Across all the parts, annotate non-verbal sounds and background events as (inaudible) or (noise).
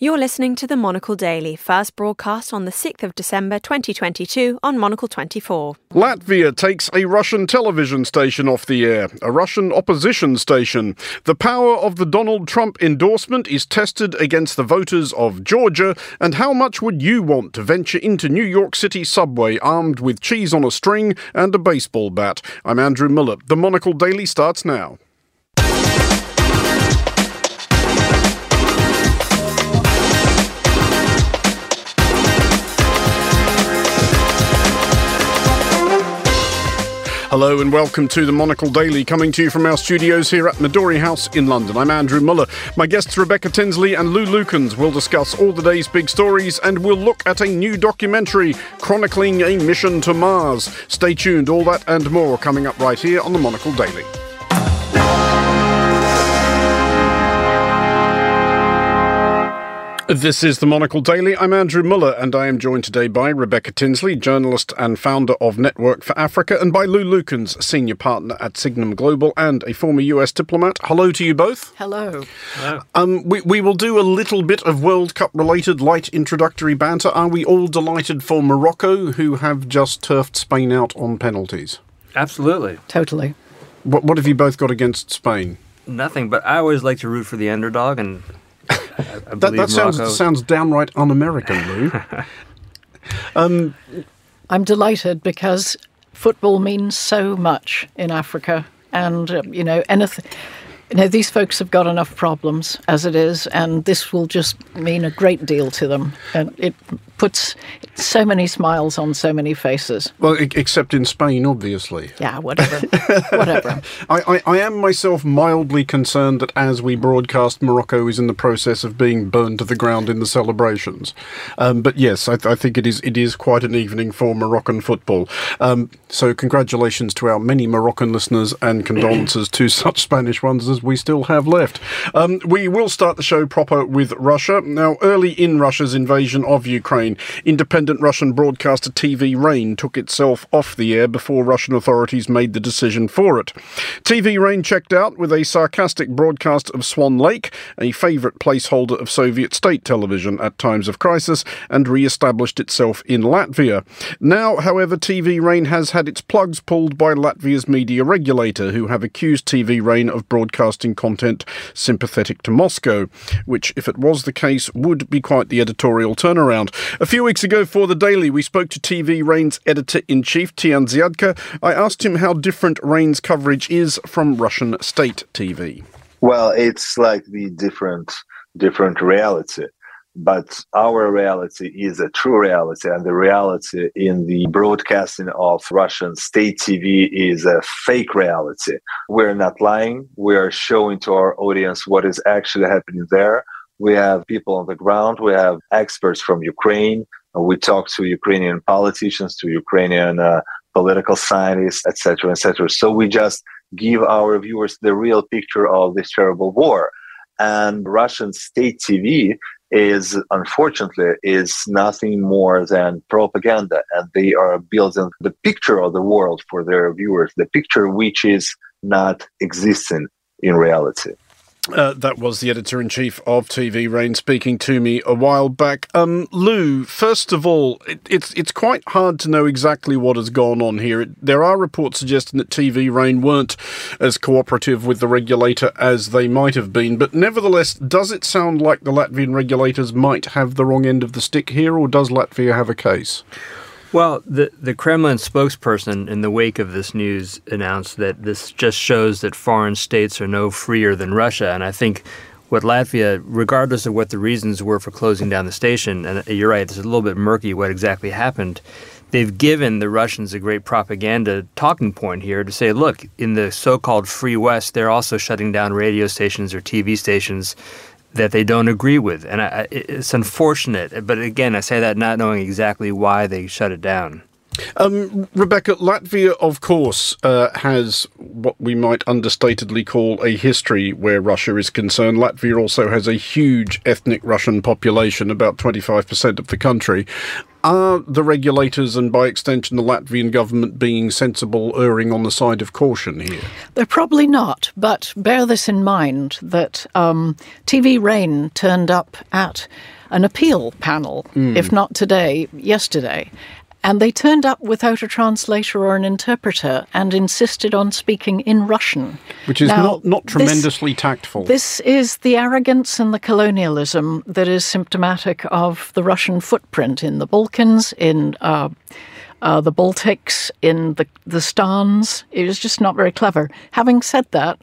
You're listening to the Monocle Daily, first broadcast on the 6th of December 2022 on Monocle 24. Latvia takes a Russian television station off the air, a Russian opposition station. The power of the Donald Trump endorsement is tested against the voters of Georgia. And how much would you want to venture into New York City subway armed with cheese on a string and a baseball bat? I'm Andrew Muller. The Monocle Daily starts now. Hello and welcome to the Monocle Daily, coming to you from our studios here at Midori House in London. I'm Andrew Muller. My guests Rebecca Tinsley and Lou Lukens will discuss all the day's big stories and we'll look at a new documentary chronicling a mission to Mars. Stay tuned, all that and more coming up right here on the Monocle Daily. This is the Monocle Daily. I'm Andrew Muller, and I am joined today by Rebecca Tinsley, journalist and founder of Network for Africa, and by Lou Lukens, senior partner at Signum Global and a former US diplomat. Hello to you both. Hello. Hello. Um, we, we will do a little bit of World Cup related light introductory banter. Are we all delighted for Morocco, who have just turfed Spain out on penalties? Absolutely. Totally. What, what have you both got against Spain? Nothing, but I always like to root for the underdog, and that, that sounds sounds downright un-American, Lou. (laughs) um, I'm delighted because football means so much in Africa, and uh, you know anything you know, these folks have got enough problems as it is, and this will just mean a great deal to them. And it puts so many smiles on so many faces. Well, except in Spain, obviously. Yeah, whatever. (laughs) whatever. I, I, I, am myself mildly concerned that as we broadcast, Morocco is in the process of being burned to the ground in the celebrations. Um, but yes, I, th- I, think it is it is quite an evening for Moroccan football. Um, so congratulations to our many Moroccan listeners and condolences to (laughs) such Spanish ones as we still have left. Um, we will start the show proper with Russia. Now, early in Russia's invasion of Ukraine, independent Russian broadcaster TV Rain took itself off the air before Russian authorities made the decision for it. TV Rain checked out with a sarcastic broadcast of Swan Lake, a favourite placeholder of Soviet state television at times of crisis, and re established itself in Latvia. Now, however, TV Rain has had its plugs pulled by Latvia's media regulator, who have accused TV Rain of broadcasting content sympathetic to Moscow, which, if it was the case, would be quite the editorial turnaround. A few weeks ago for The Daily, we spoke to TV Rain's editor in chief, Tikhon Dzyadko. I asked him how different Rain's coverage is from Russian state TV. Well, it's like the different different reality but our reality is a true reality and the reality in the broadcasting of russian state tv is a fake reality we're not lying we are showing to our audience what is actually happening there we have people on the ground. We have experts from ukraine. We talk to ukrainian politicians to ukrainian uh, political scientists etc etc so we just give our viewers the real picture of this terrible war. And russian state tv is unfortunately is nothing more than propaganda. And they are building the picture of the world for their viewers the picture which is not existing in reality uh, that was the editor in chief of TV Rain speaking to me a while back. Um, Lou, first of all, it, it's it's quite hard to know exactly what has gone on here. It, there are reports suggesting that TV Rain weren't as cooperative with the regulator as they might have been, but nevertheless, does it sound like the Latvian regulators might have the wrong end of the stick here, or does Latvia have a case? Well, the the Kremlin spokesperson in the wake of this news announced that this just shows that foreign states are no freer than Russia, and I think what Latvia, regardless of what the reasons were for closing down the station, and uh, you're right, it's a little bit murky what exactly happened. They've given the Russians a great propaganda talking point here to say, look, in the so-called free West, they're also shutting down radio stations or TV stations that they don't agree with. And I, it's unfortunate. But again, I say that not knowing exactly why they shut it down. Um, Rebecca, Latvia, of course, uh, has what we might understatedly call a history where Russia is concerned. Latvia also has a huge ethnic Russian population, about 25% of the country. Are the regulators and by extension the Latvian government being sensible, erring on the side of caution here? They're probably not, but bear this in mind that um, TV Rain turned up at an appeal panel, mm. if not today, yesterday. And they turned up without a translator or an interpreter and insisted on speaking in Russian. Which is now, not, not tremendously this, tactful. This is the arrogance and the colonialism that is symptomatic of the Russian footprint in the Balkans, in uh, uh, the Baltics, in the, the Stans. It was just not very clever. Having said that,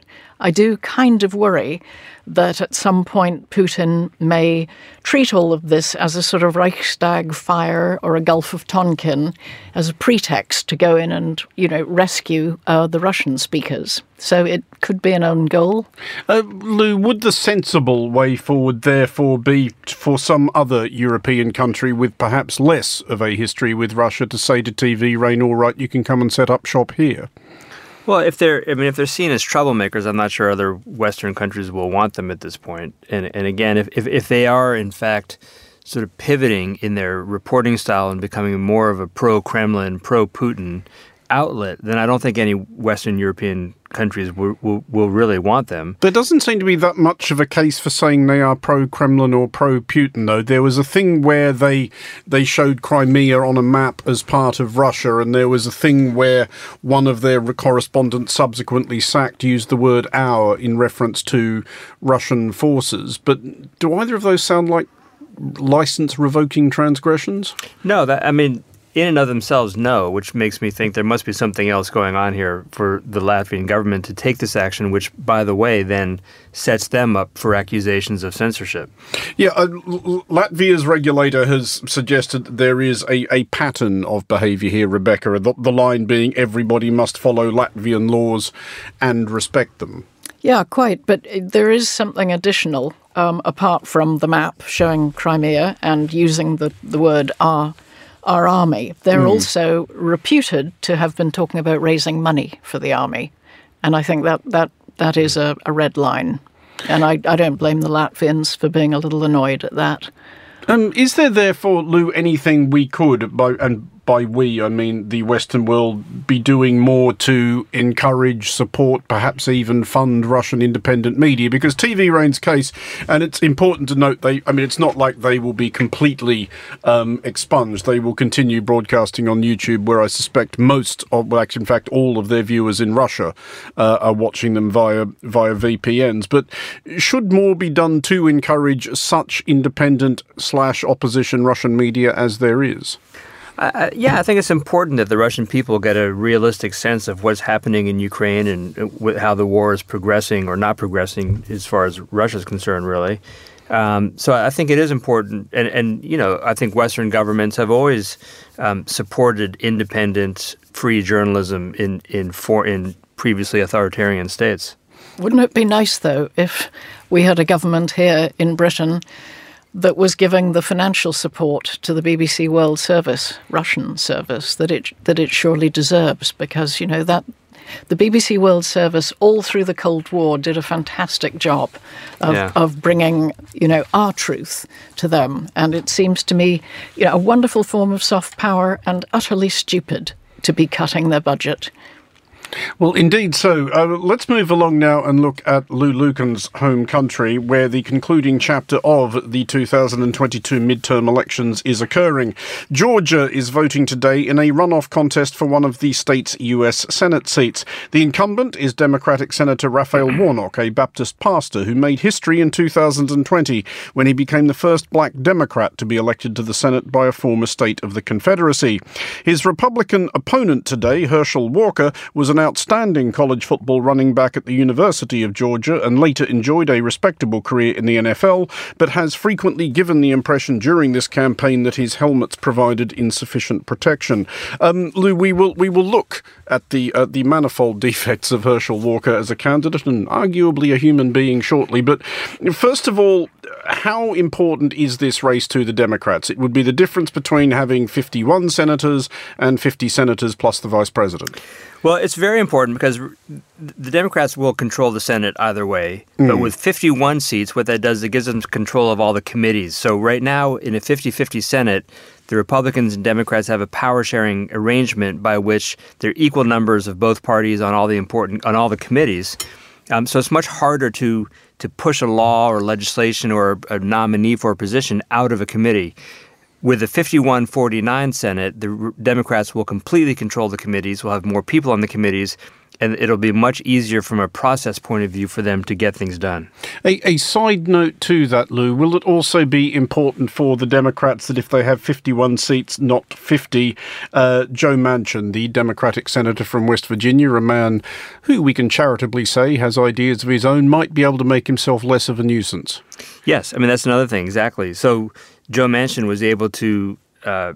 I do kind of worry that at some point Putin may treat all of this as a sort of Reichstag fire or a Gulf of Tonkin as a pretext to go in and, you know, rescue uh, the Russian speakers. So it could be an own goal. Uh, Lou, would the sensible way forward therefore be for some other European country with perhaps less of a history with Russia to say to TV Rain, all right, you can come and set up shop here? Well, if they're, I mean, if they're seen as troublemakers, I'm not sure other Western countries will want them at this point. And and again, if if, if they are in fact sort of pivoting in their reporting style and becoming more of a pro-Kremlin, pro-Putin outlet, then I don't think any Western European countries will, will, will, really want them. There doesn't seem to be that much of a case for saying they are pro Kremlin or pro Putin, though. There was a thing where they they showed Crimea on a map as part of Russia, and there was a thing where one of their correspondents subsequently sacked used the word our in reference to Russian forces. But do either of those sound like license revoking transgressions? No, that I mean in and of themselves, no, which makes me think there must be something else going on here for the Latvian government to take this action, which, by the way, then sets them up for accusations of censorship. Yeah, uh, Latvia's regulator has suggested that there is a, a pattern of behaviour here, Rebecca, the, the line being everybody must follow Latvian laws and respect them. Yeah, quite. But there is something additional um, apart from the map showing Crimea and using the, the word our our army. They're mm. also reputed to have been talking about raising money for the army. And I think that, that, that is a, a red line. And I, I don't blame the Latvians for being a little annoyed at that. Um, is there therefore, Lou, anything we could, by, and by we, I mean the Western world, be doing more to encourage, support, perhaps even fund Russian independent media? Because TV Rain's case, and it's important to note, they, I mean, it's not like they will be completely um, expunged. They will continue broadcasting on YouTube, where I suspect most, of, well, actually, in fact, all of their viewers in Russia uh, are watching them via via VPNs. But should more be done to encourage such independent slash opposition Russian media as there is? Uh, yeah, I think it's important that the Russian people get a realistic sense of what's happening in Ukraine and uh, how the war is progressing or not progressing as far as Russia is concerned, really. Um, so I think it is important, and, and you know, I think Western governments have always um, supported independent, free journalism in in for in previously authoritarian states. Wouldn't it be nice though if we had a government here in Britain that was giving the financial support to the BBC World Service, Russian service, that it that it surely deserves, because you know that the BBC World Service all through the Cold War did a fantastic job of, yeah. of bringing you know our truth to them, and it seems to me you know a wonderful form of soft power and utterly stupid to be cutting their budget. Well, indeed so. Uh, let's move along now and look at Lou Lukens' home country, where the concluding chapter of the 2022 midterm elections is occurring. Georgia is voting today in a runoff contest for one of the state's U.S. Senate seats. The incumbent is Democratic Senator Raphael (clears throat) Warnock, a Baptist pastor who made history in 2020 when he became the first black Democrat to be elected to the Senate by a former state of the Confederacy. His Republican opponent today, Herschel Walker, was an outstanding college football running back at the University of Georgia and later enjoyed a respectable career in the NFL, but has frequently given the impression during this campaign that his helmets provided insufficient protection. Um, Lou, we will we will look at the uh, the manifold (laughs) defects of Herschel Walker as a candidate and arguably a human being shortly. But first of all, how important is this race to the Democrats? It would be the difference between having 51 senators and 50 senators plus the vice president. Well, it's very important because the Democrats will control the Senate either way. Mm. But with 51 seats, what that does, is it gives them control of all the committees. So right now, in a 50 50 Senate, the Republicans and Democrats have a power sharing arrangement by which they're equal numbers of both parties on all the important on all the committees. Um, so it's much harder to to push a law or legislation or a nominee for a position out of a committee. With a 51 49 Senate, the Democrats will completely control the committees, will have more people on the committees, and it'll be much easier from a process point of view for them to get things done. A, a, side note to that, Lou, will it also be important for the Democrats that if they have 51 seats, not 50, uh, Joe Manchin, the Democratic senator from West Virginia, a man who we can charitably say has ideas of his own, might be able to make himself less of a nuisance? Yes, I mean, that's another thing, exactly. So Joe Manchin was able to. Uh,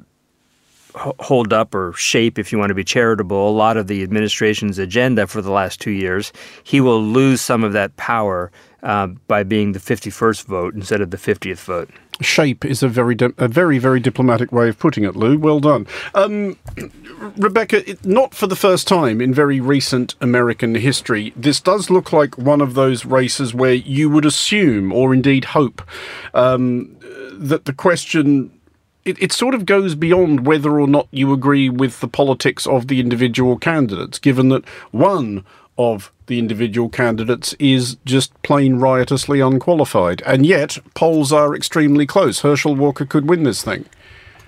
hold up or shape, if you want to be charitable, a lot of the administration's agenda for the last two years, he will lose some of that power uh, by being the 51st vote instead of the 50th vote. Shape is a very, a very, very diplomatic way of putting it, Lou. Well done. Um, (clears throat) Rebecca, not for the first time in very recent American history, this does look like one of those races where you would assume, or indeed hope, um, that the question it, it sort of goes beyond whether or not you agree with the politics of the individual candidates, given that one of the individual candidates is just plain riotously unqualified. And yet, polls are extremely close. Herschel Walker could win this thing.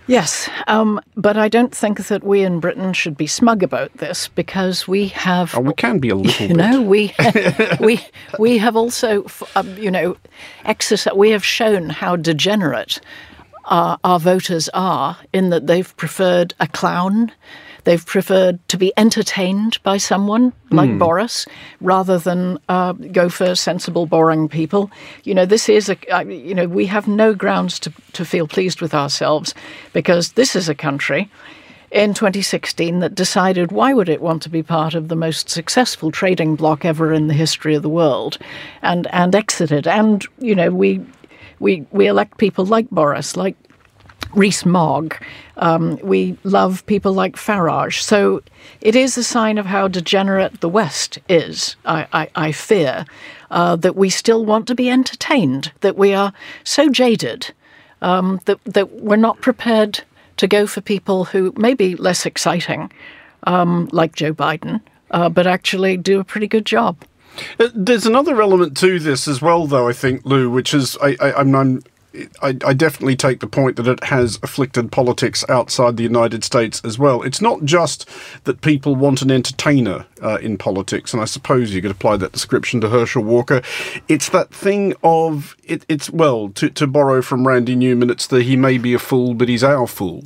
Yes, um, but I don't think that we in Britain should be smug about this because we have. Oh, we can be a little. (laughs) You know, we (laughs) we we have also, um, you know, exercise. We have shown how degenerate our, our voters are in that they've preferred a clown. They've preferred to be entertained by someone like mm. Boris rather than uh, go for sensible, boring people. You know, this is a, uh, you know, we have no grounds to, to feel pleased with ourselves because this is a country in 2016 that decided why would it want to be part of the most successful trading bloc ever in the history of the world and and exited and you know we we, we elect people like Boris, like Rees-Mogg. Um, we love people like Farage. So it is a sign of how degenerate the West is, I, I, I fear, uh, that we still want to be entertained, that we are so jaded um, that, that we're not prepared to go for people who may be less exciting, um, like Joe Biden, uh, but actually do a pretty good job. Uh, there's another element to this as well, though. I think Lou, which is I, I'm I, I, definitely take the point that it has afflicted politics outside the United States as well. It's not just that people want an entertainer uh, in politics, and I suppose you could apply that description to Herschel Walker. It's that thing of it, it's well to, to borrow from Randy Newman. It's the "he may be a fool, but he's our fool"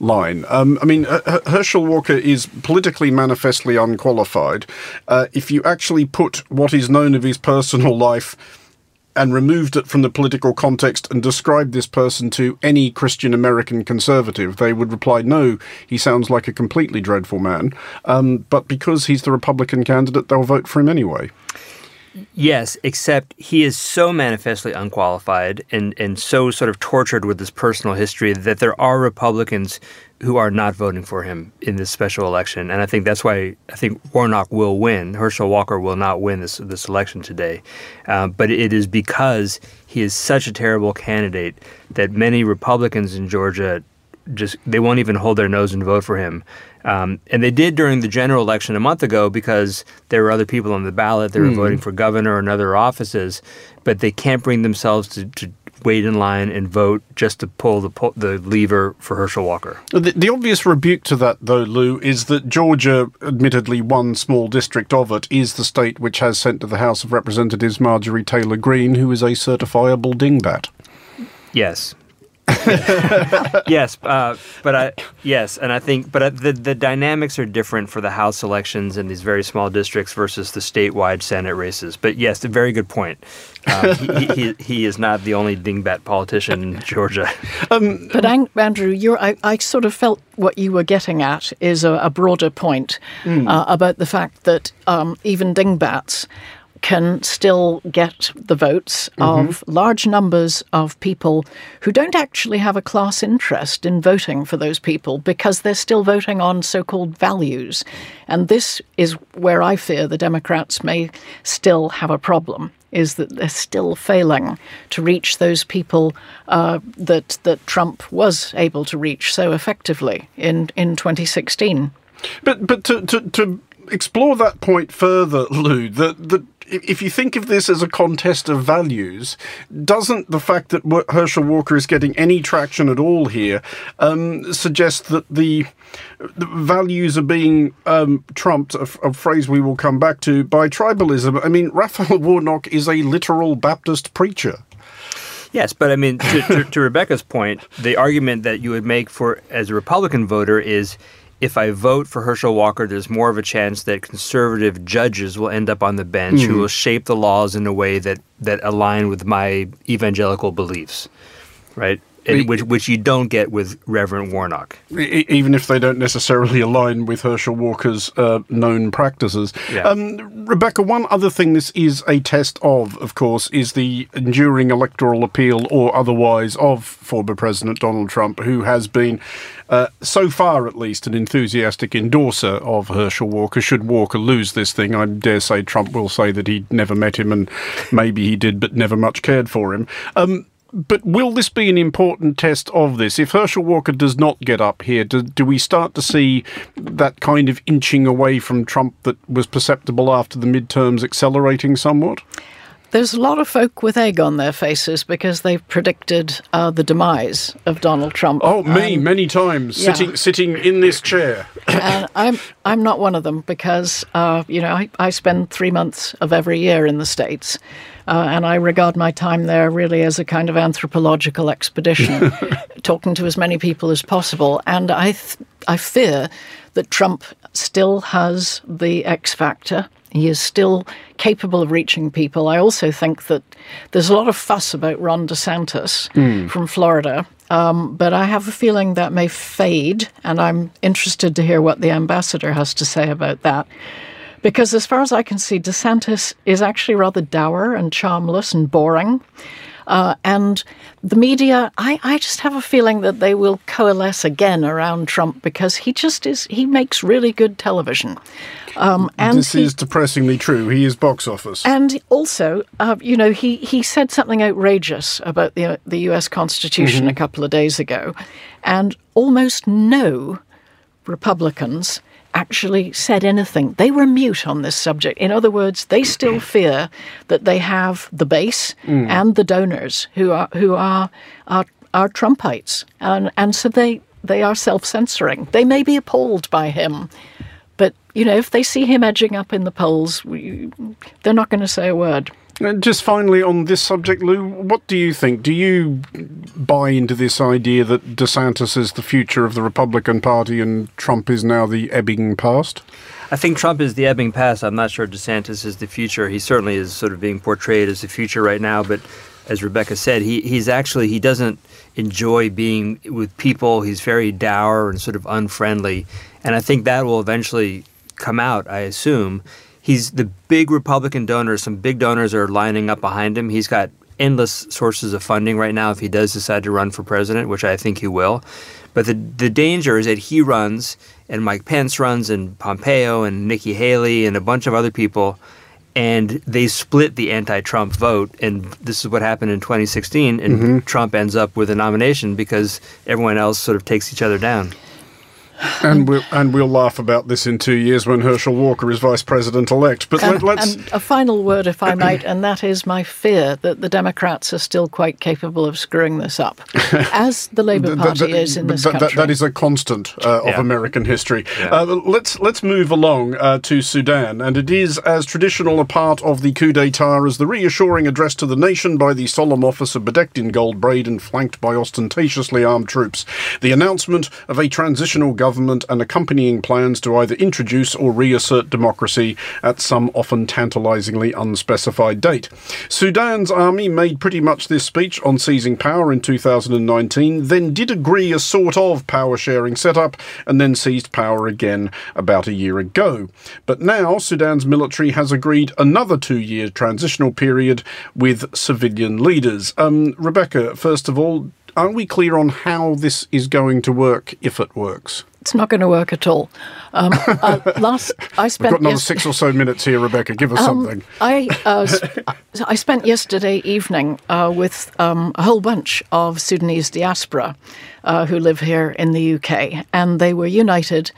line. Um, I mean, Herschel Walker is politically manifestly unqualified. Uh, if you actually put what is known of his personal life and removed it from the political context and described this person to any Christian American conservative, they would reply, no, he sounds like a completely dreadful man. Um, but because he's the Republican candidate, they'll vote for him anyway. Yes, except he is so manifestly unqualified and, and so sort of tortured with his personal history that there are Republicans who are not voting for him in this special election. And I think that's why I think Warnock will win. Herschel Walker will not win this this election today. Uh, but it is because he is such a terrible candidate that many Republicans in Georgia just they won't even hold their nose and vote for him. Um, and they did during the general election a month ago because there were other people on the ballot. They were mm. voting for governor and other offices, but they can't bring themselves to, to wait in line and vote just to pull the pull, the lever for Herschel Walker. The, the, obvious rebuke to that, though, Lou, is that Georgia, admittedly one small district of it, is the state which has sent to the House of Representatives Marjorie Taylor Greene, who is a certifiable dingbat. Yes, (laughs) yes, uh, but I yes, and I think, but uh, the the dynamics are different for the House elections in these very small districts versus the statewide Senate races. But yes, a very good point. Um, he, he, he, is not the only dingbat politician in Georgia. (laughs) Um, but Andrew, I, I sort of felt what you were getting at is a, a broader point mm. uh, about the fact that um, even dingbats can still get the votes mm-hmm. of large numbers of people who don't actually have a class interest in voting for those people because they're still voting on so called values. And this is where I fear the Democrats may still have a problem. Is that they're still failing to reach those people uh, that that Trump was able to reach so effectively in, in 2016. But but to, to, to explore that point further, Lou, that that if you think of this as a contest of values, doesn't the fact that Herschel Walker is getting any traction at all here um, suggest that the, the, values are being um, trumped, a, a, phrase we will come back to, by tribalism? I mean, Raphael Warnock is a literal Baptist preacher. Yes, but I mean, to, to, to Rebecca's point, the argument that you would make for as a Republican voter is if I vote for Herschel Walker, there's more of a chance that conservative judges will end up on the bench mm. who hmm. will shape the laws in a way that, that align with my evangelical beliefs, right? Which which you don't get with Reverend Warnock. Even if they don't necessarily align with Herschel Walker's uh, known practices. Yeah. Um, Rebecca, one other thing this is a test of, of course, is the enduring electoral appeal or otherwise of former President Donald Trump, who has been, uh, so far at least, an enthusiastic endorser of Herschel Walker. Should Walker lose this thing, I dare say Trump will say that he never met him and maybe he did, but never much cared for him. Um, but will this be an important test of this? If Herschel Walker does not get up here, do, do, we start to see that kind of inching away from Trump that was perceptible after the midterms accelerating somewhat? There's a lot of folk with egg on their faces because they've predicted uh, the demise of Donald Trump. Oh, me, um, many times, yeah. sitting sitting in this chair. and I'm I'm not one of them because uh, you know I, I spend three months of every year in the states, uh, and I regard my time there really as a kind of anthropological expedition, (laughs) talking to as many people as possible. And I, th- I fear that Trump still has the X factor. He is still capable of reaching people. I also think that there's a lot of fuss about Ron DeSantis mm. from Florida. Um, but I have a feeling that may fade, and I'm interested to hear what the ambassador has to say about that. Because as far as I can see, DeSantis is actually rather dour and charmless and boring. Uh, and the media, I, I just have a feeling that they will coalesce again around Trump because he just is, he makes really good television. Um, and this he, is depressingly true. He is box office. And also, uh, you know, he, he said something outrageous about the, the US Constitution mm-hmm. a couple of days ago, and almost no Republicans actually said anything. They were mute on this subject. In other words, they still (clears throat) fear that they have the base mm. and the donors who are who are are, are Trumpites, and and so they they are self censoring. They may be appalled by him, but you know if they see him edging up in the polls, we, they're not going to say a word. Uh, just finally on this subject, Lou, what do you think? Do you buy into this idea that DeSantis is the future of the Republican Party and Trump is now the ebbing past? I think Trump is the ebbing past. I'm not sure DeSantis is the future. He certainly is sort of being portrayed as the future right now, but as Rebecca said, he, he's actually he doesn't enjoy being with people. He's very dour and sort of unfriendly, and I think that will eventually come out. I assume he's the big Republican donors. Some big donors are lining up behind him. He's got endless sources of funding right now if he does decide to run for president, which I think he will. But the the danger is that he runs and Mike Pence runs and Pompeo and Nikki Haley and a bunch of other people and they split the anti-Trump vote and this is what happened in 2016 and mm-hmm. Trump ends up with a nomination because everyone else sort of takes each other down and we'll and we'll laugh about this in two years when Herschel Walker is vice president elect. But and, let, us a final word, if I might, and that is my fear that the Democrats are still quite capable of screwing this up, (laughs) as the Labour Party is in this country. that is a constant uh, of yeah. American history. Yeah. Uh, let's let's move along uh, to Sudan, and it is as traditional a part of the coup d'état as the reassuring address to the nation by the solemn officer bedecked in gold braid and flanked by ostentatiously armed troops. The announcement of a transitional government government and accompanying plans to either introduce or reassert democracy at some often tantalizingly unspecified date. Sudan's army made pretty much this speech on seizing power in 2019, then did agree a sort of power sharing setup, and then seized power again about a year ago. But now Sudan's military has agreed another two year transitional period with civilian leaders. Um, Rebecca, first of all, are we clear on how this is going to work if it works? It's not going to work at all. Um, uh, (laughs) last, I spent. We've got another yes- six or so minutes here, Rebecca. Give us um, something. I uh, I spent yesterday evening uh, with um, a whole bunch of Sudanese diaspora uh, who live here in the UK, and they were united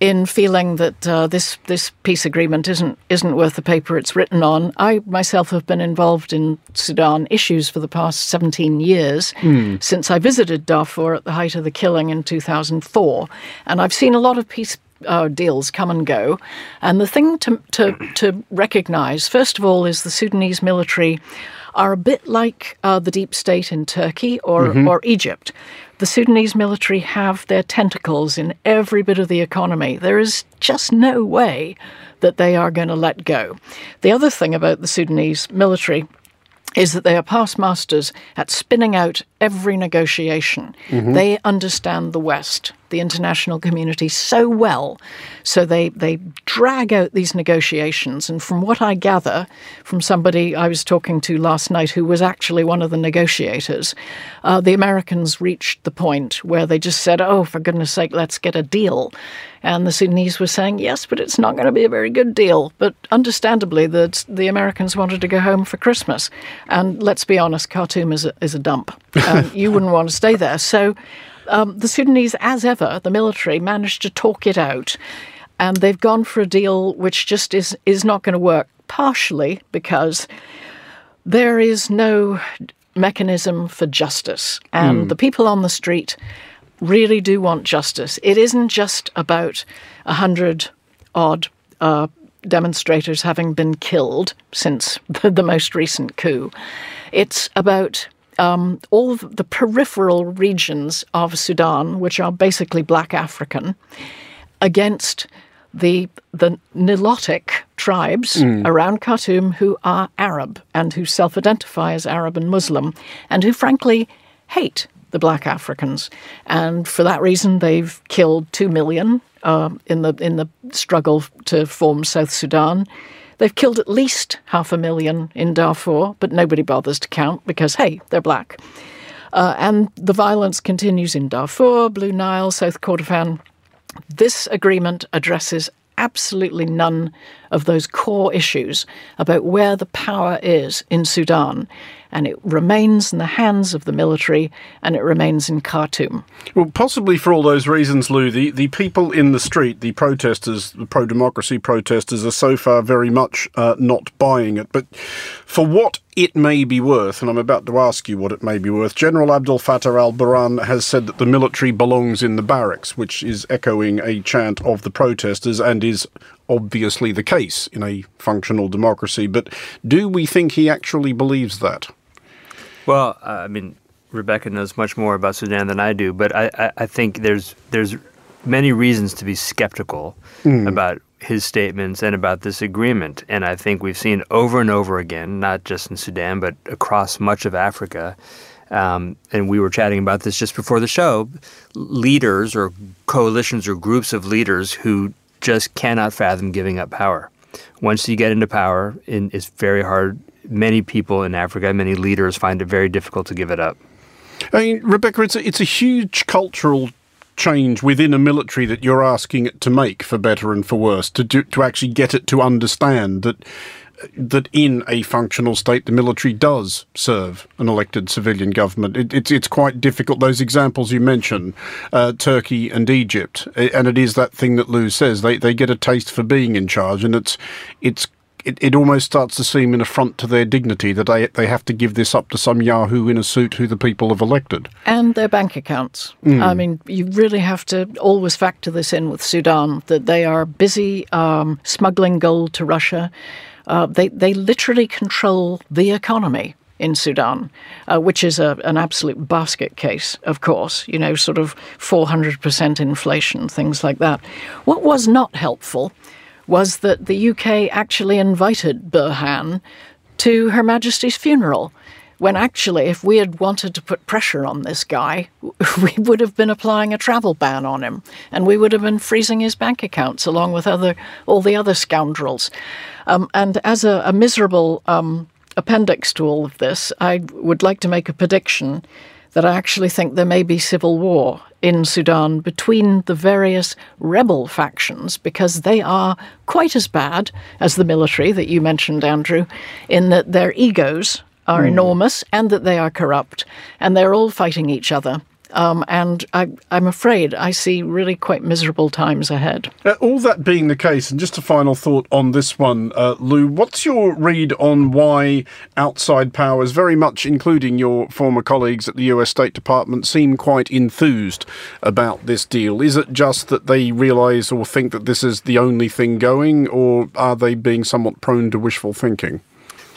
in feeling that uh, this this peace agreement isn't isn't worth the paper it's written on. I myself have been involved in Sudan issues for the past 17 years mm. since I visited Darfur at the height of the killing in 2004, and I've seen a lot of peace. Uh, deals come and go, and the thing to to to recognise first of all is the Sudanese military are a bit like uh, the deep state in Turkey or mm-hmm. or Egypt the Sudanese military have their tentacles in every bit of the economy. There is just no way that they are going to let go. The other thing about the Sudanese military is that they are past masters at spinning out every negotiation. Mm-hmm. They understand the West, the international community, so well. So they, they drag out these negotiations. And from what I gather from somebody I was talking to last night who was actually one of the negotiators, uh, the Americans reached the point where they just said, oh, for goodness sake, let's get a deal. And the Sudanese were saying, yes, but it's not going to be a very good deal. But understandably, the, the Americans wanted to go home for Christmas. And let's be honest, Khartoum is a, is a dump. Um, you wouldn't want to stay there. So um, the Sudanese, as ever, the military managed to talk it out. And they've gone for a deal which just is, is not going to work, partially because there is no mechanism for justice. And mm. the people on the street really do want justice. It isn't just about a hundred odd uh, demonstrators having been killed since (laughs) the, the most recent coup. It's about um, all the peripheral regions of Sudan, which are basically black African, against the the Nilotic tribes mm. around Khartoum who are Arab and who self-identify as Arab and Muslim, and who frankly hate the black Africans. And for that reason, they've killed two million uh, in the in the struggle to form South Sudan. They've killed at least half a million in Darfur, but nobody bothers to count because hey, they're black. Uh, and the violence continues in Darfur, Blue Nile, South Kordofan. This agreement addresses absolutely none of those core issues about where the power is in Sudan and it remains in the hands of the military and it remains in Khartoum. Well, possibly for all those reasons, Lou, the, the people in the street, the protesters, the pro democracy protesters, are so far very much uh, not buying it. But for what it may be worth, and I'm about to ask you what it may be worth, General Abdel Fattah al Burhan has said that the military belongs in the barracks, which is echoing a chant of the protesters and is obviously the case in a functional democracy. But do we think he actually believes that? Well, uh, I mean, Rebecca knows much more about Sudan than I do, but I, I, I think there's there's many reasons to be skeptical mm. about his statements and about this agreement. And I think we've seen over and over again, not just in Sudan, but across much of Africa. Um, and we were chatting about this just before the show leaders or coalitions or groups of leaders who just cannot fathom giving up power. Once you get into power, it's very hard many people in Africa, many leaders find it very difficult to give it up. I mean, Rebecca, it's a, it's a huge cultural change within a military that you're asking it to make for better and for worse to do, to actually get it to understand that that in a functional state the military does serve an elected civilian government. It, it's it's quite difficult. Those examples you mention, uh, Turkey and Egypt, and it is that thing that Lou says. They they get a taste for being in charge, and it's it's it, it almost starts to seem an affront to their dignity that they, they have to give this up to some Yahoo in a suit who the people have elected. And their bank accounts. Mm. I mean, you really have to always factor this in with Sudan that they are busy um, smuggling gold to Russia. Uh, they, they literally control the economy. in Sudan, uh, which is a, an absolute basket case, of course, you know, sort of 400% inflation, things like that. What was not helpful was that the UK actually invited Burhan to Her Majesty's funeral when actually, if we had wanted to put pressure on this guy, (laughs) we would have been applying a travel ban on him, and we would have been freezing his bank accounts along with other all the other scoundrels. Um, and as a, a miserable um, appendix to all of this, I would like to make a prediction that I actually think there may be civil war in Sudan between the various rebel factions because they are quite as bad as the military that you mentioned, Andrew, in that their egos are mm. enormous and that they are corrupt and they're all fighting each other. Um, and I, am afraid I see really quite miserable times ahead. Uh, all that being the case, and just a final thought on this one, uh, Lou, what's your read on why outside powers, very much including your former colleagues at the US State Department, seem quite enthused about this deal? Is it just that they realise or think that this is the only thing going, or are they being somewhat prone to wishful thinking?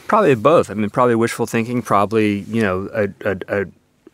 Probably both. I mean, probably wishful thinking. Probably, you know, a, a,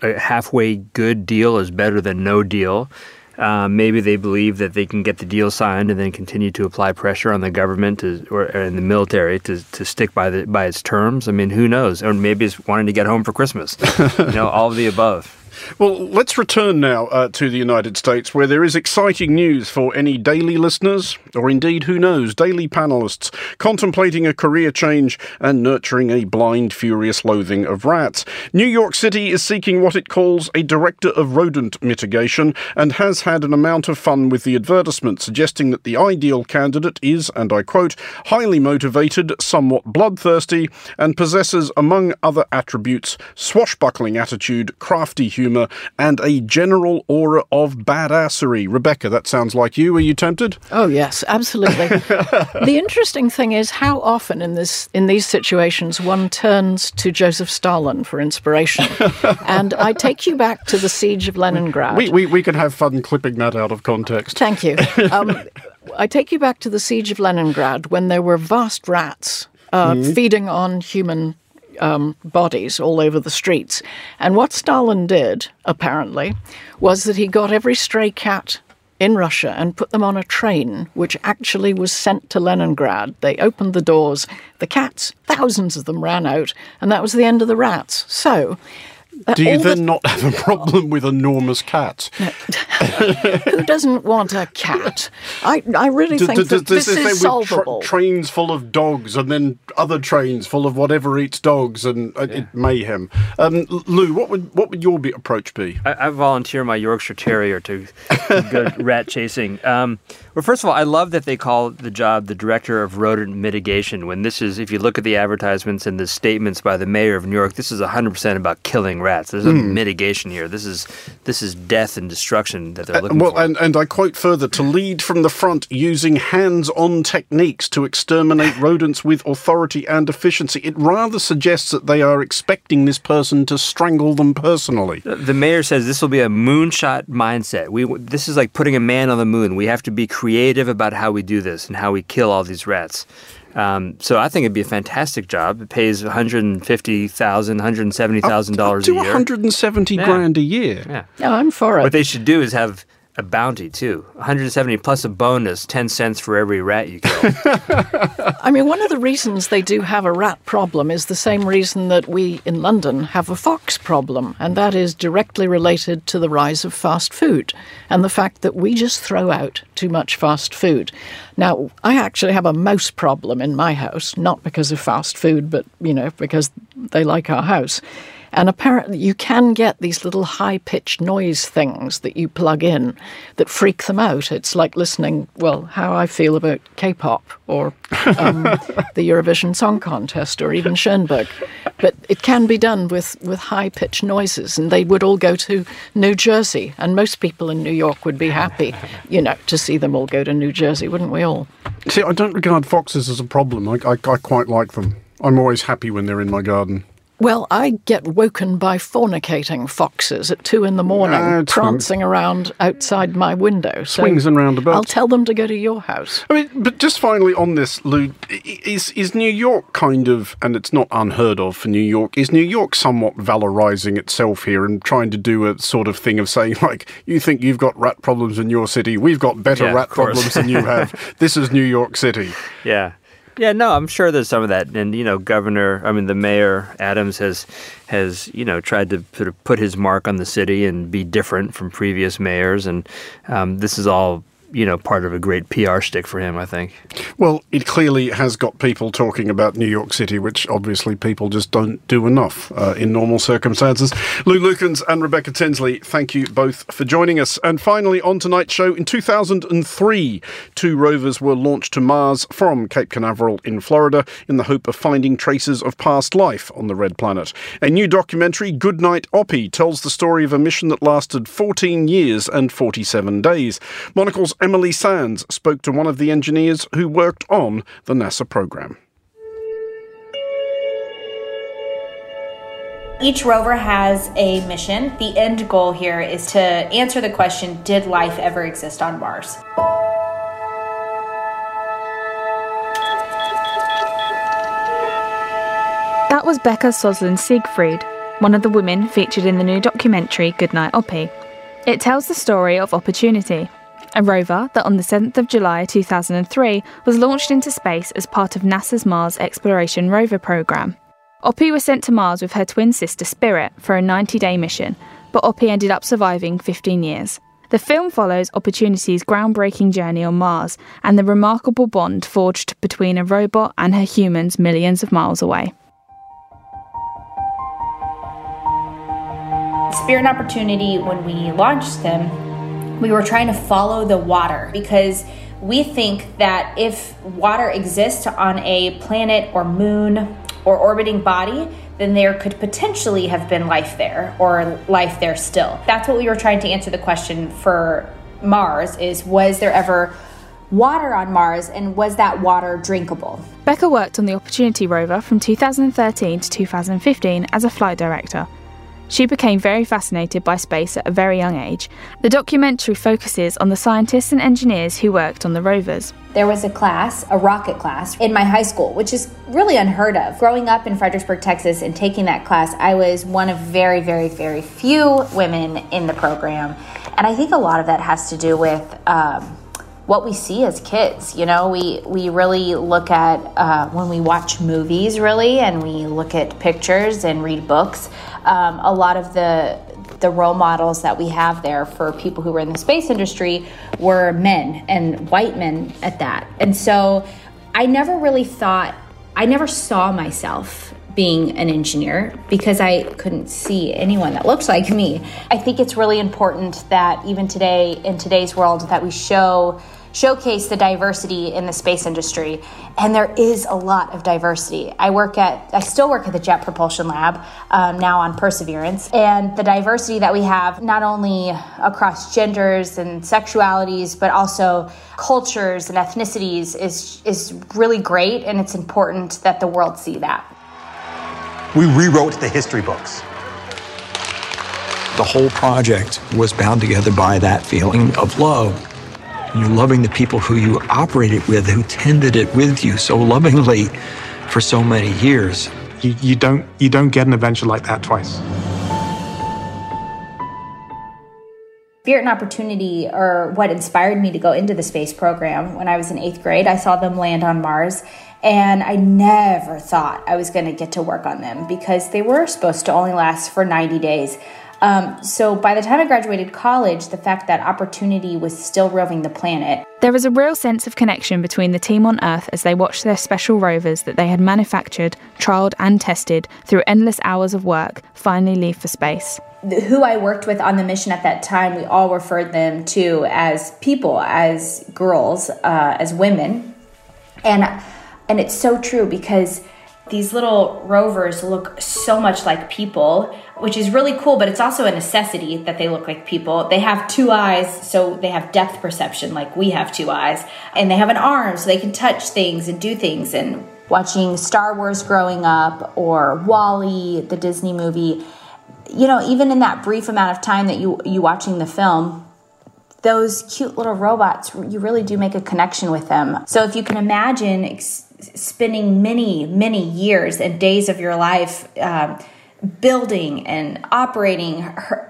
a halfway good deal is better than no deal. Uh, maybe they believe that they can get the deal signed and then continue to apply pressure on the government to, or, in the military to, to stick by the by its terms. I mean, who knows? Or maybe it's wanting to get home for Christmas. (laughs) you know, all of the above. Well, let's return now uh, to the United States, where there is exciting news for any daily listeners, or indeed, who knows, daily panelists contemplating a career change and nurturing a blind, furious loathing of rats. New York City is seeking what it calls a director of rodent mitigation and has had an amount of fun with the advertisement, suggesting that the ideal candidate is, and I quote, highly motivated, somewhat bloodthirsty, and possesses, among other attributes, swashbuckling attitude, crafty humor humour, and a general aura of badassery. Rebecca, that sounds like you. Are you tempted? Oh yes, absolutely. (laughs) the interesting thing is how often in this in these situations one turns to Joseph Stalin for inspiration. (laughs) and I take you back to the siege of Leningrad. We, we, we can have fun clipping that out of context. Thank you. (laughs) Um, I take you back to the siege of Leningrad when there were vast rats uh, mm. feeding on human um, bodies all over the streets. And what Stalin did, apparently, was that he got every stray cat in Russia and put them on a train, which actually was sent to Leningrad. They opened the doors, the cats, thousands of them ran out, and that was the end of the rats. So Do you then the... not have a problem with enormous cats? (laughs) Who doesn't want a cat? I, I really think d- that this is solvable. Tra- trains full of dogs and then other trains full of whatever eats dogs and uh, yeah. mayhem. Um, Lou, what would what would your approach be? I, I volunteer my Yorkshire Terrier to go (laughs) rat chasing. Um, well, first of all, I love that they call the job the director of rodent mitigation. When this is, if you look at the advertisements and the statements by the mayor of New York, this is 100% about killing rats. There's no mm. mitigation here. This is this is death and destruction that they're uh, looking uh, well, for. And, and I quote further to lead from the front using hands-on techniques to exterminate (laughs) rodents with authority and efficiency. It rather suggests that they are expecting this person to strangle them personally. The mayor says this will be a moonshot mindset. We this is like putting a man on the moon. We have to be creative about how we do this and how we kill all these rats. Um, so I think it'd be a fantastic job. It pays one hundred and fifty thousand, one hundred and seventy thousand dollars a year. Two hundred and seventy yeah. grand a year. Yeah. yeah, I'm for it. What they should do is have a bounty too. 170 plus a bonus, 10 cents for every rat you kill. (laughs) I mean, one of the reasons they do have a rat problem is the same reason that we in London have a fox problem, and that is directly related to the rise of fast food and the fact that we just throw out too much fast food. Now, I actually have a mouse problem in my house, not because of fast food, but, you know, because they like our house. And apparently, you can get these little high pitched noise things that you plug in that freak them out. It's like listening, well, how I feel about K pop or (laughs) um, the Eurovision Song Contest or even Schoenberg. But it can be done with, with high pitched noises, and they would all go to New Jersey. And most people in New York would be happy, (laughs) you know, to see them all go to New Jersey, wouldn't we all? See, I don't regard foxes as a problem. I, I, I quite like them. I'm always happy when they're in my garden. Well, I get woken by fornicating foxes at two in the morning, uh, prancing around outside my window. So swings and roundabouts. I'll tell them to go to your house. I mean, but just finally on this, Lou, is is New York kind of, and it's not unheard of for New York, is New York somewhat valorizing itself here and trying to do a sort of thing of saying (laughs) like, you think you've got rat problems in your city, we've got better yeah, rat problems than you have. (laughs) this is New York City. Yeah. Yeah, no, I'm sure there's some of that, and you know, Governor, I mean, the mayor Adams has has you know tried to sort of put his mark on the city and be different from previous mayors, and um, this is all you know, part of a great PR stick for him, I think. Well, it clearly has got people talking about New York City, which obviously people just don't do enough uh, in normal circumstances. Lou Lukens and Rebecca Tinsley, thank you both for joining us. And finally, on tonight's show, in 2003, two rovers were launched to Mars from Cape Canaveral in Florida in the hope of finding traces of past life on the red planet. A new documentary, Good Night Oppy, tells the story of a mission that lasted 14 years and 47 days. Monocle's Emily Sands spoke to one of the engineers who worked on the NASA program. Each rover has a mission. The end goal here is to answer the question Did life ever exist on Mars? That was Bekah Sosland Siegfried, one of the women featured in the new documentary Good Night Oppy. It tells the story of opportunity, a rover that on the 7th of July 2003 was launched into space as part of NASA's Mars Exploration Rover program. Oppy was sent to Mars with her twin sister Spirit for a 90 day mission, but Oppy ended up surviving 15 years. The film follows Opportunity's groundbreaking journey on Mars and the remarkable bond forged between a robot and her humans millions of miles away. Spirit and Opportunity, when we launched them, we were trying to follow the water because we think that if water exists on a planet or moon or orbiting body, then there could potentially have been life there or life there still. That's what we were trying to answer the question for Mars is was there ever water on Mars and was that water drinkable? Bekah worked on the Opportunity rover from 2013 to 2015 as a flight director. She became very fascinated by space at a very young age. The documentary focuses on the scientists and engineers who worked on the rovers. There was a class, a rocket class, in my high school, which is really unheard of. Growing up in Fredericksburg, Texas, and taking that class, I was one of very, very, very few women in the program. And I think a lot of that has to do with um, what we see as kids. You know, we we really look at uh, when we watch movies, really, and we look at pictures and read books. Um, a lot of the the role models that we have there for people who were in the space industry were men and white men at that. And so I never really thought, I never saw myself being an engineer because I couldn't see anyone that looked like me. I think it's really important that even today, in today's world, that we show showcase the diversity in the space industry. And there is a lot of diversity. I work at, I still work at the Jet Propulsion Lab um, now on Perseverance. And the diversity that we have, not only across genders and sexualities, but also cultures and ethnicities, is, is really great. And it's important that the world see that. We rewrote the history books. The whole project was bound together by that feeling of love you're loving the people who you operated with, who tended it with you so lovingly for so many years. You, you don't you don't get an adventure like that twice. Spirit and Opportunity are what inspired me to go into the space program when I was in eighth grade. I saw them land on Mars, and I never thought I was going to get to work on them because they were supposed to only last for 90 days. Um, so by the time I graduated college, the fact that opportunity was still roving the planet. There was a real sense of connection between the team on Earth as they watched their special rovers that they had manufactured, trialled, and tested through endless hours of work finally leave for space. Who I worked with on the mission at that time, we all referred them to as people, as girls, uh, as women, and and it's so true because these little rovers look so much like people, which is really cool, but it's also a necessity that they look like people. They have two eyes, so they have depth perception like we have two eyes, and they have an arm so they can touch things and do things. And watching Star Wars growing up or WALL-E, the Disney movie, you know, even in that brief amount of time that you you watching the film, those cute little robots, you really do make a connection with them. So if you can imagine spending many, many years and days of your life uh, building and operating her,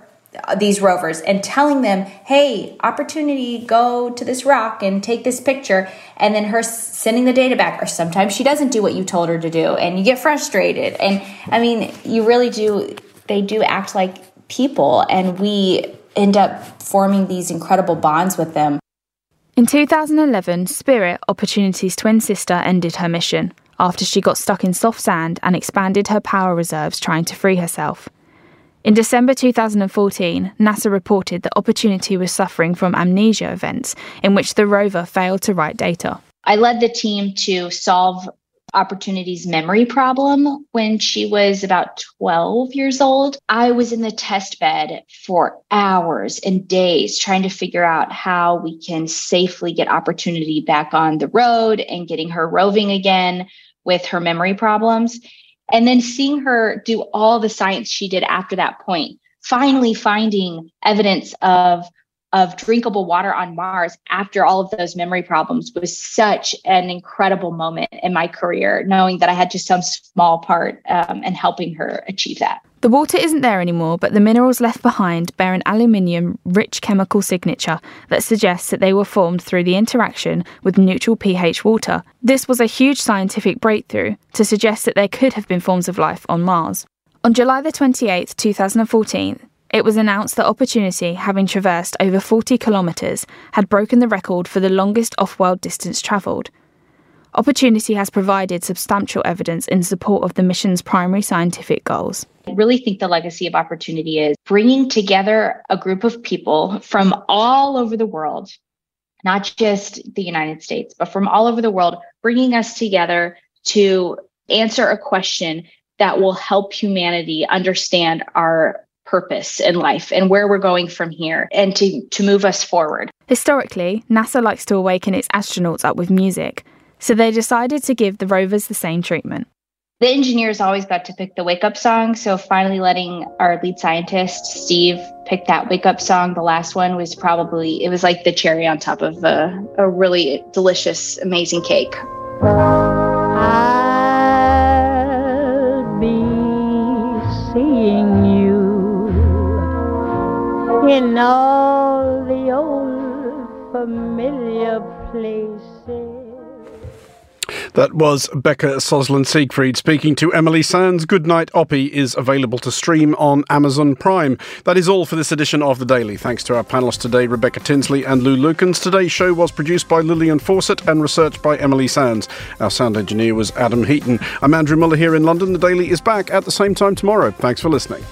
these rovers and telling them, hey, opportunity, go to this rock and take this picture, and then her sending the data back. Or sometimes she doesn't do what you told her to do, and you get frustrated. And I mean, you really do, they do act like people, and we end up forming these incredible bonds with them. In 2011, Spirit, Opportunity's twin sister, ended her mission after she got stuck in soft sand and expanded her power reserves trying to free herself. In December 2014, NASA reported that Opportunity was suffering from amnesia events in which the rover failed to write data. I led the team to solve Opportunity's memory problem when she was about 12 years old. I was in the test bed for hours and days trying to figure out how we can safely get Opportunity back on the road and getting her roving again with her memory problems. And then seeing her do all the science she did after that point, finally finding evidence of of drinkable water on Mars after all of those memory problems was such an incredible moment in my career, knowing that I had just some small part um, in helping her achieve that. The water isn't there anymore, but the minerals left behind bear an aluminium rich chemical signature that suggests that they were formed through the interaction with neutral pH water. This was a huge scientific breakthrough to suggest that there could have been forms of life on Mars. On July the 28th, 2014, it was announced that Opportunity, having traversed over 40 kilometres, had broken the record for the longest off world distance travelled. Opportunity has provided substantial evidence in support of the mission's primary scientific goals. I really think the legacy of Opportunity is bringing together a group of people from all over the world, not just the United States, but from all over the world, bringing us together to answer a question that will help humanity understand our purpose in life and where we're going from here and to, to move us forward. Historically, NASA likes to awaken its astronauts up with music so they decided to give the rovers the same treatment. The engineers always got to pick the wake up song, so finally letting our lead scientist, Steve, pick that wake up song, the last one was probably, it was like the cherry on top of a, a really delicious, amazing cake. In all the old familiar places. That was Bekah Sosland Siegfried speaking to Emily Sands. Good Night Oppy is available to stream on Amazon Prime. That is all for this edition of The Daily. Thanks to our panelists today, Rebecca Tinsley and Lou Lukens. Today's show was produced by Lillian Fawcett and researched by Emily Sands. Our sound engineer was Adam Heaton. I'm Andrew Mueller here in London. The Daily is back at the same time tomorrow. Thanks for listening.